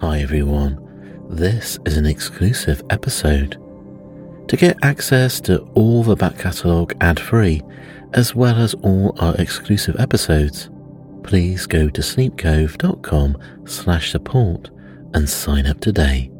Hi everyone, this is an exclusive episode. To get access to all the back catalogue ad free, as well as all our exclusive episodes, please go to sleepcove.com slash support and sign up today.